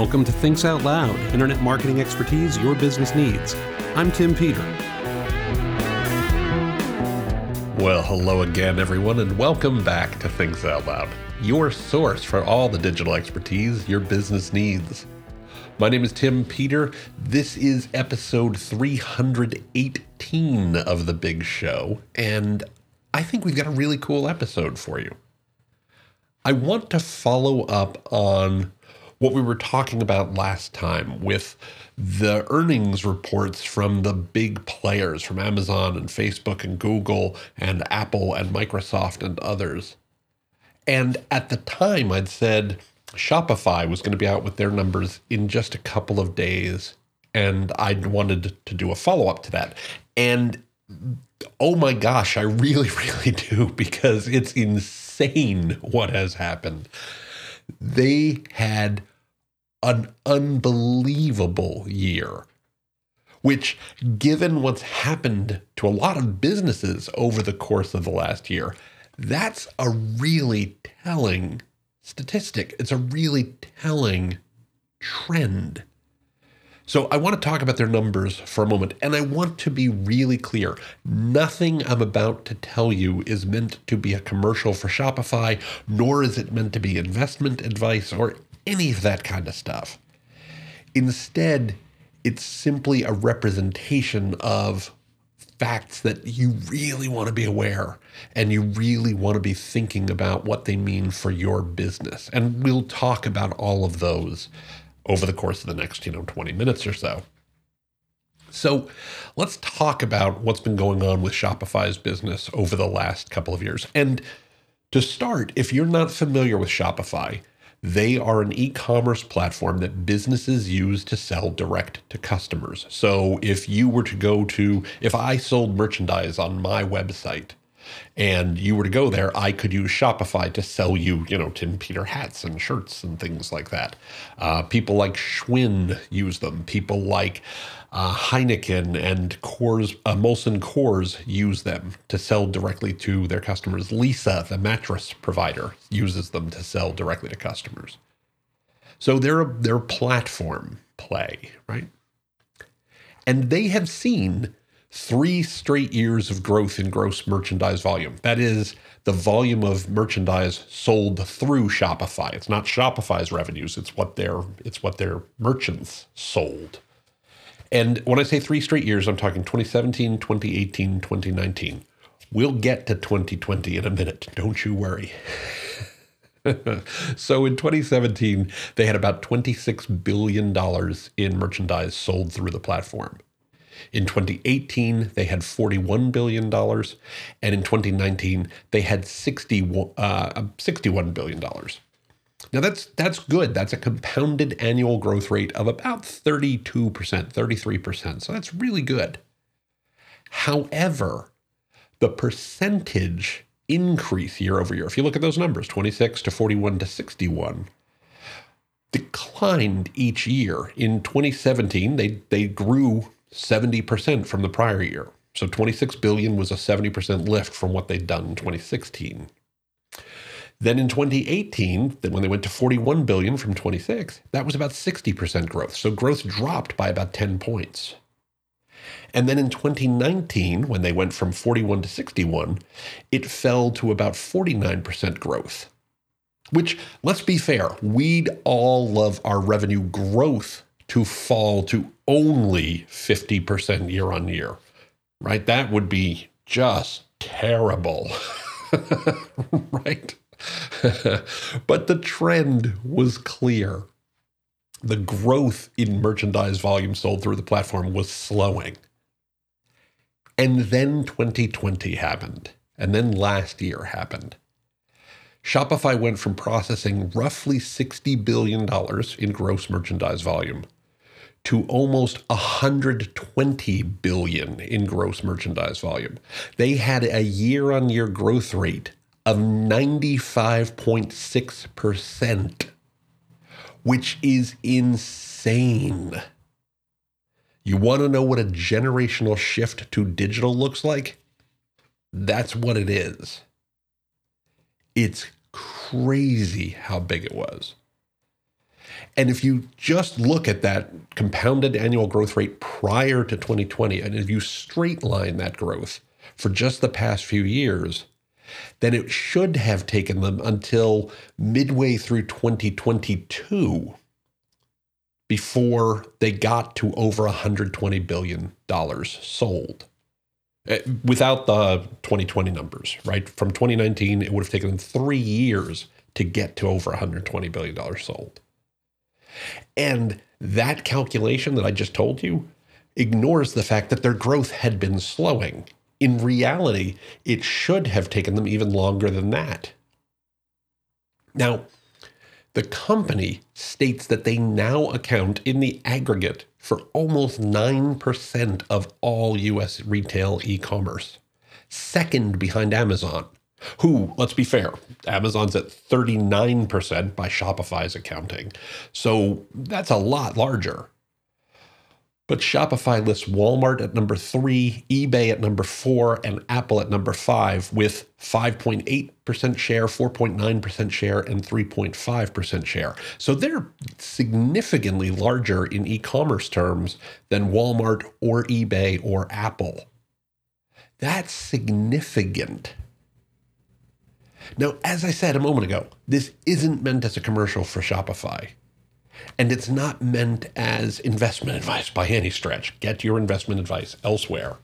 Welcome to Thinks Out Loud, internet marketing expertise your business needs. I'm Tim Peter. Well, hello again, everyone, and welcome back to Thinks Out Loud, your source for all the digital expertise your business needs. My name is Tim Peter. This is episode 318 of The Big Show, and I think we've got a really cool episode for you. I want to follow up on what we were talking about last time with the earnings reports from the big players from Amazon and Facebook and Google and Apple and Microsoft and others. And at the time, I'd said Shopify was going to be out with their numbers in just a couple of days. And I wanted to do a follow up to that. And oh my gosh, I really, really do because it's insane what has happened. They had an unbelievable year, which, given what's happened to a lot of businesses over the course of the last year, that's a really telling statistic. It's a really telling trend. So I want to talk about their numbers for a moment, and I want to be really clear. Nothing I'm about to tell you is meant to be a commercial for Shopify, nor is it meant to be investment advice or any of that kind of stuff. Instead, it's simply a representation of facts that you really want to be aware and you really want to be thinking about what they mean for your business. And we'll talk about all of those over the course of the next, you know, 20 minutes or so. So, let's talk about what's been going on with Shopify's business over the last couple of years. And to start, if you're not familiar with Shopify, they are an e commerce platform that businesses use to sell direct to customers. So if you were to go to, if I sold merchandise on my website, and you were to go there, I could use Shopify to sell you, you know, Tim Peter hats and shirts and things like that. Uh, people like Schwinn use them. People like uh, Heineken and Coors, uh, Molson Coors use them to sell directly to their customers. Leesa, the mattress provider, uses them to sell directly to customers. So they're a, they're a platform play, right? And they have seen three straight years of growth in gross merchandise volume. That is the volume of merchandise sold through Shopify. It's not Shopify's revenues, it's what their it's what their merchants sold. And when I say three straight years, I'm talking 2017, 2018, 2019. We'll get to 2020 in a minute. Don't you worry. so in 2017, they had about $26 billion in merchandise sold through the platform. In 2018, they had $41 billion. And in 2019, they had 60, uh, $61 billion. Now that's that's good. That's a compounded annual growth rate of about 32%, 33%. So that's really good. However, the percentage increase year over year, if you look at those numbers, 26 to 41 to 61, declined each year. In 2017, they they grew 70% from the prior year. So 26 billion was a 70% lift from what they'd done in 2016. Then in 2018, when they went to 41 billion from 26, that was about 60% growth. So growth dropped by about 10 points. And then in 2019, when they went from 41 to 61, it fell to about 49% growth. Which, let's be fair, we'd all love our revenue growth to fall to only 50% year on year, right? That would be just terrible, right? but the trend was clear. The growth in merchandise volume sold through the platform was slowing. And then 2020 happened. And then last year happened. Shopify went from processing roughly $60 billion in gross merchandise volume to almost 120 billion in gross merchandise volume. They had a year-on-year growth rate of 95.6%, which is insane. You want to know what a generational shift to digital looks like? That's what it is. It's crazy how big it was. And if you just look at that compounded annual growth rate prior to 2020, and if you straight line that growth for just the past few years, then it should have taken them until midway through 2022 before they got to over $120 billion sold. Eh, without the 2020 numbers, right? From 2019, it would have taken them three years to get to over $120 billion sold. And that calculation that I just told you ignores the fact that their growth had been slowing. In reality, it should have taken them even longer than that. Now, the company states that they now account in the aggregate for almost 9% of all US retail e commerce, second behind Amazon, who, let's be fair, Amazon's at 39% by Shopify's accounting. So that's a lot larger. But Shopify lists Walmart at number three, eBay at number four, and Apple at number five, with 5.8% share, 4.9% share, and 3.5% share. So they're significantly larger in e commerce terms than Walmart or eBay or Apple. That's significant. Now, as I said a moment ago, this isn't meant as a commercial for Shopify. And it's not meant as investment advice by any stretch. Get your investment advice elsewhere.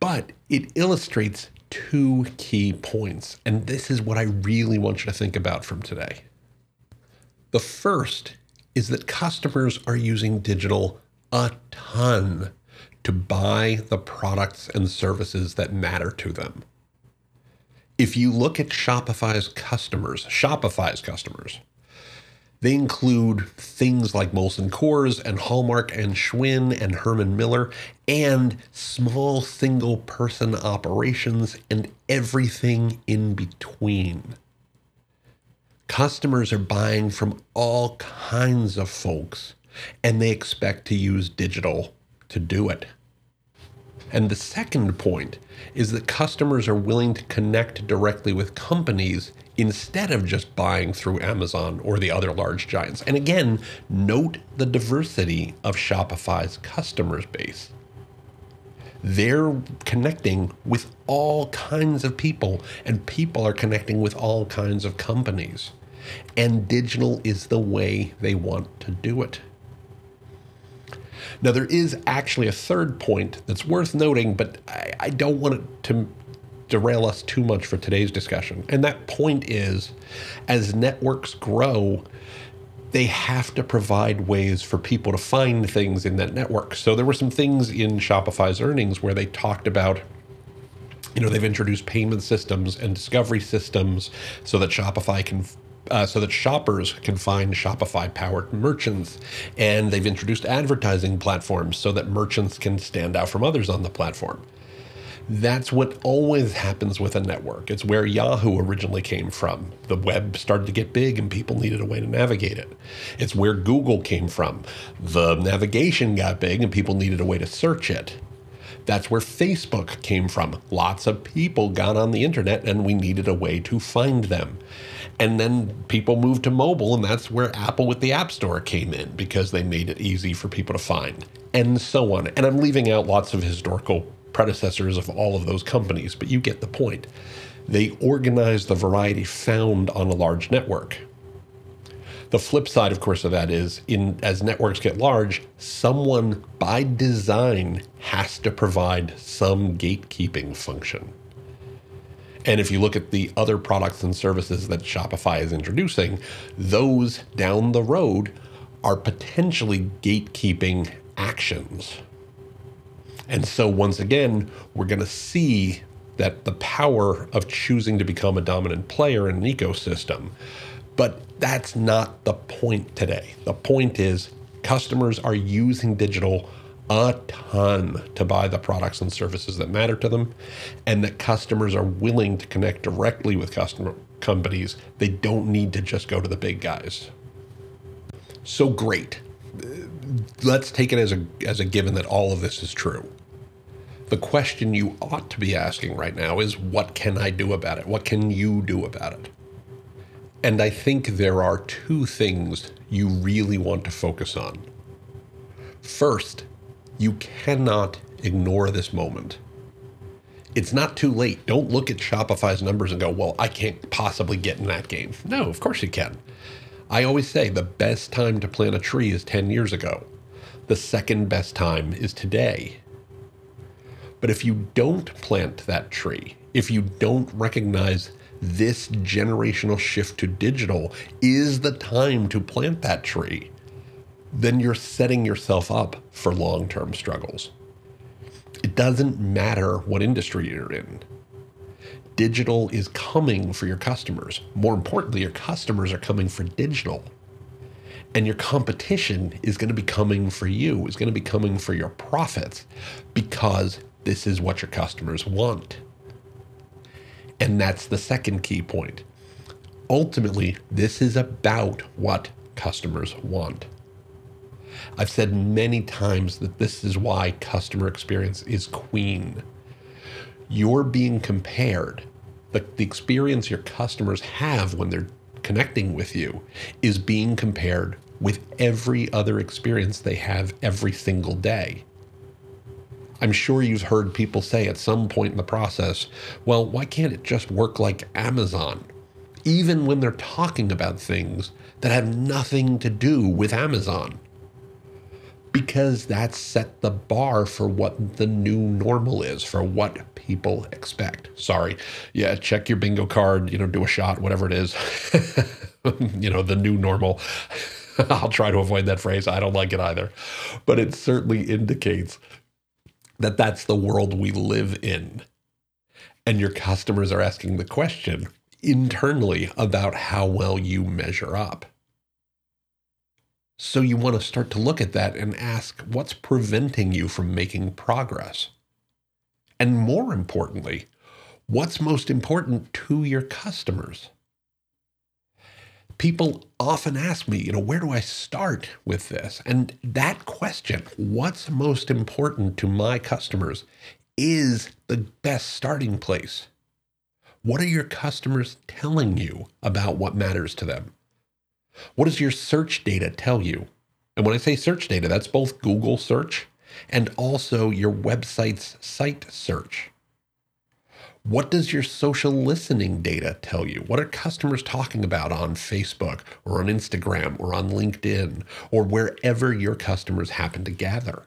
But it illustrates two key points. And this is what I really want you to think about from today. The first is that customers are using digital a ton to buy the products and services that matter to them. If you look at Shopify's customers, Shopify's customers, they include things like Molson Coors and Hallmark and Schwinn and Herman Miller and small single person operations and everything in between. Customers are buying from all kinds of folks and they expect to use digital to do it. And the second point is that customers are willing to connect directly with companies instead of just buying through Amazon or the other large giants. And again, note the diversity of Shopify's customers base. They're connecting with all kinds of people, and people are connecting with all kinds of companies. And digital is the way they want to do it. Now, there is actually a third point that's worth noting, but I, I don't want it to derail us too much for today's discussion. And that point is as networks grow, they have to provide ways for people to find things in that network. So there were some things in Shopify's earnings where they talked about you know they've introduced payment systems and discovery systems so that Shopify can uh, so that shoppers can find Shopify powered merchants. And they've introduced advertising platforms so that merchants can stand out from others on the platform. That's what always happens with a network. It's where Yahoo originally came from. The web started to get big and people needed a way to navigate it. It's where Google came from. The navigation got big and people needed a way to search it. That's where Facebook came from. Lots of people got on the internet and we needed a way to find them. And then people moved to mobile, and that's where Apple with the App Store came in because they made it easy for people to find, and so on. And I'm leaving out lots of historical predecessors of all of those companies, but you get the point. They organize the variety found on a large network. The flip side, of course, of that is in as networks get large, someone by design has to provide some gatekeeping function. And if you look at the other products and services that Shopify is introducing, those down the road are potentially gatekeeping actions. And so, once again, we're going to see that the power of choosing to become a dominant player in an ecosystem. But that's not the point today. The point is customers are using digital a ton to buy the products and services that matter to them, and that customers are willing to connect directly with customer companies. They don't need to just go to the big guys. So great. Let's take it as a as a given that all of this is true. The question you ought to be asking right now is what can I do about it? What can you do about it? And I think there are two things you really want to focus on. First, you cannot ignore this moment. It's not too late. Don't look at Shopify's numbers and go, well, I can't possibly get in that game. No, of course you can. I always say the best time to plant a tree is 10 years ago. The second best time is today. But if you don't plant that tree, if you don't recognize this generational shift to digital is the time to plant that tree, then you're setting yourself up for long term struggles. It doesn't matter what industry you're in. Digital is coming for your customers. More importantly, your customers are coming for digital. And your competition is going to be coming for you, is going to be coming for your profits because this is what your customers want. And that's the second key point. Ultimately, this is about what customers want. I've said many times that this is why customer experience is queen. You're being compared. The, the experience your customers have when they're connecting with you is being compared with every other experience they have every single day. I'm sure you've heard people say at some point in the process, well, why can't it just work like Amazon? Even when they're talking about things that have nothing to do with Amazon. Because that's set the bar for what the new normal is, for what people expect. Sorry. Yeah, check your bingo card, you know, do a shot, whatever it is. you know, the new normal. I'll try to avoid that phrase. I don't like it either. But it certainly indicates that that's the world we live in. And your customers are asking the question internally about how well you measure up. So you want to start to look at that and ask what's preventing you from making progress? And more importantly, what's most important to your customers? People often ask me, you know, where do I start with this? And that question, what's most important to my customers, is the best starting place. What are your customers telling you about what matters to them? What does your search data tell you? And when I say search data, that's both Google search and also your website's site search. What does your social listening data tell you? What are customers talking about on Facebook or on Instagram or on LinkedIn or wherever your customers happen to gather?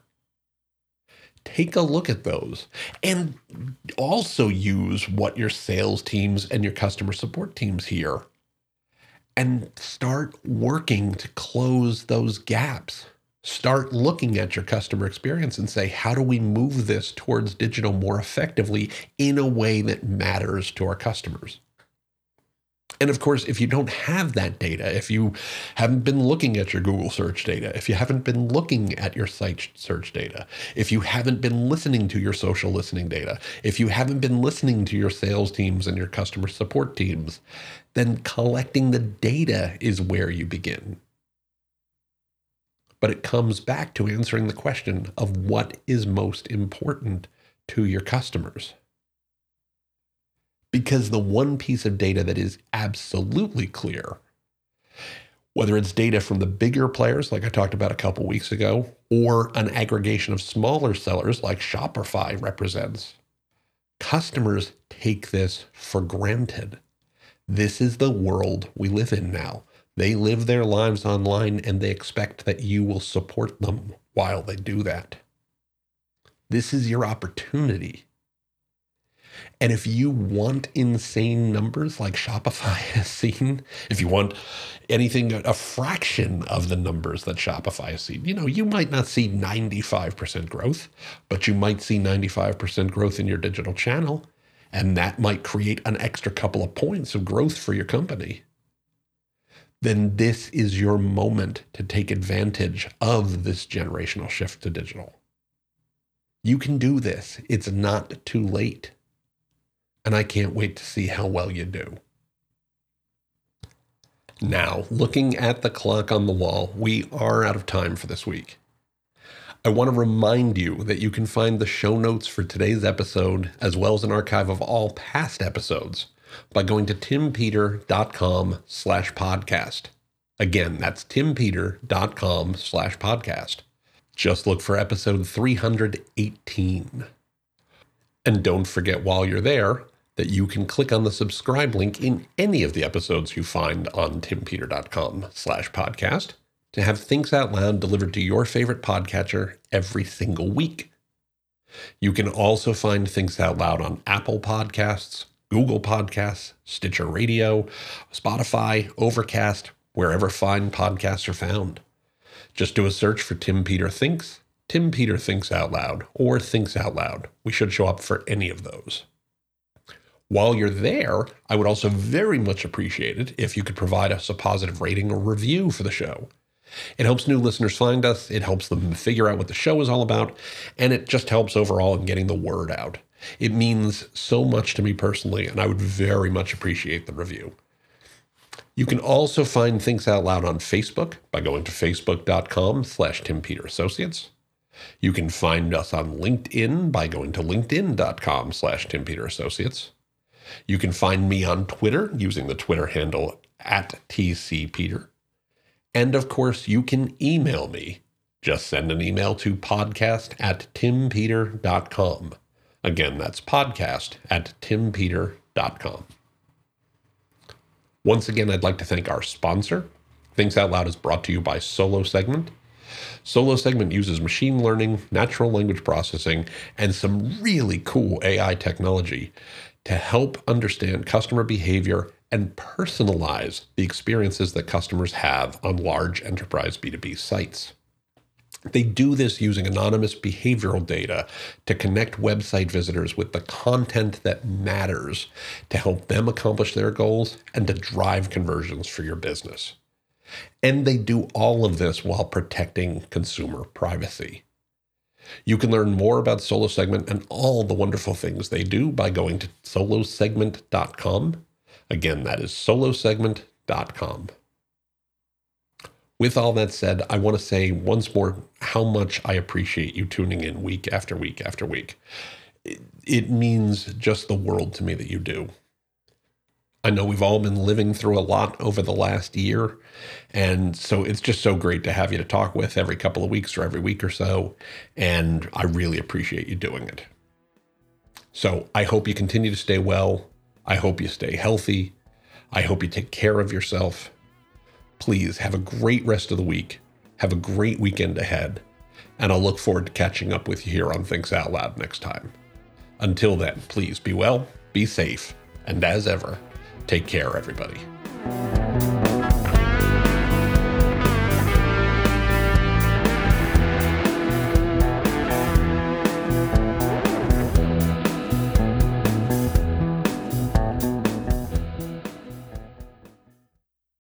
Take a look at those and also use what your sales teams and your customer support teams hear and start working to close those gaps start looking at your customer experience and say, how do we move this towards digital more effectively in a way that matters to our customers? And of course, if you don't have that data, if you haven't been looking at your Google search data, if you haven't been looking at your site search data, if you haven't been listening to your social listening data, if you haven't been listening to your sales teams and your customer support teams, then collecting the data is where you begin but it comes back to answering the question of what is most important to your customers. Because the one piece of data that is absolutely clear, whether it's data from the bigger players, like I talked about a couple weeks ago, or an aggregation of smaller sellers like Shopify represents, customers take this for granted. This is the world we live in now. They live their lives online and they expect that you will support them while they do that. This is your opportunity. And if you want insane numbers like Shopify has seen, if you want anything a fraction of the numbers that Shopify has seen, you know, you might not see 95% growth, but you might see 95% growth in your digital channel. And that might create an extra couple of points of growth for your company then this is your moment to take advantage of this generational shift to digital. You can do this. It's not too late. And I can't wait to see how well you do. Now, looking at the clock on the wall, we are out of time for this week. I want to remind you that you can find the show notes for today's episode, as well as an archive of all past episodes by going to timpeter.com slash podcast. Again, that's timpeter.com slash podcast. Just look for episode 318. And don't forget while you're there that you can click on the subscribe link in any of the episodes you find on timpeter.com slash podcast to have Thinks Out Loud delivered to your favorite podcatcher every single week. You can also find Thinks Out Loud on Apple Podcasts, Google Podcasts, Stitcher Radio, Spotify, Overcast, wherever fine podcasts are found. Just do a search for Tim Peter Thinks, Tim Peter Thinks Out Loud, or Thinks Out Loud. We should show up for any of those. While you're there, I would also very much appreciate it if you could provide us a positive rating or review for the show. It helps new listeners find us, it helps them figure out what the show is all about, and it just helps overall in getting the word out. It means so much to me personally, and I would very much appreciate the review. You can also find Thinks Out Loud on Facebook by going to facebook.com slash Tim Peter Associates. You can find us on LinkedIn by going to linkedin.com slash Tim Peter Associates. You can find me on Twitter using the Twitter handle at TCPeter. And of course, you can email me. Just send an email to podcast at timpeter.com. Again, that's podcast at timpeter.com. Once again, I'd like to thank our sponsor. Thinks Out Loud is brought to you by Solo Segment. Solo Segment uses machine learning, natural language processing, and some really cool AI technology to help understand customer behavior and personalize the experiences that customers have on large enterprise B2B sites. They do this using anonymous behavioral data to connect website visitors with the content that matters to help them accomplish their goals and to drive conversions for your business. And they do all of this while protecting consumer privacy. You can learn more about Solo Segment and all the wonderful things they do by going to solosegment.com. Again, that is solosegment.com. With all that said, I want to say once more how much I appreciate you tuning in week after week after week. It, means just the world to me that you do. I know we've all been living through a lot over the last year. And so it's just so great to have you to talk with every couple of weeks or every week or so. And I really appreciate you doing it. So I hope you continue to stay well. I hope you stay healthy. I hope you take care of yourself. Please have a great rest of the week. Have a great weekend ahead. And I'll look forward to catching up with you here on Thinks Out Loud next time. Until then, please be well, be safe, and as ever, take care, everybody.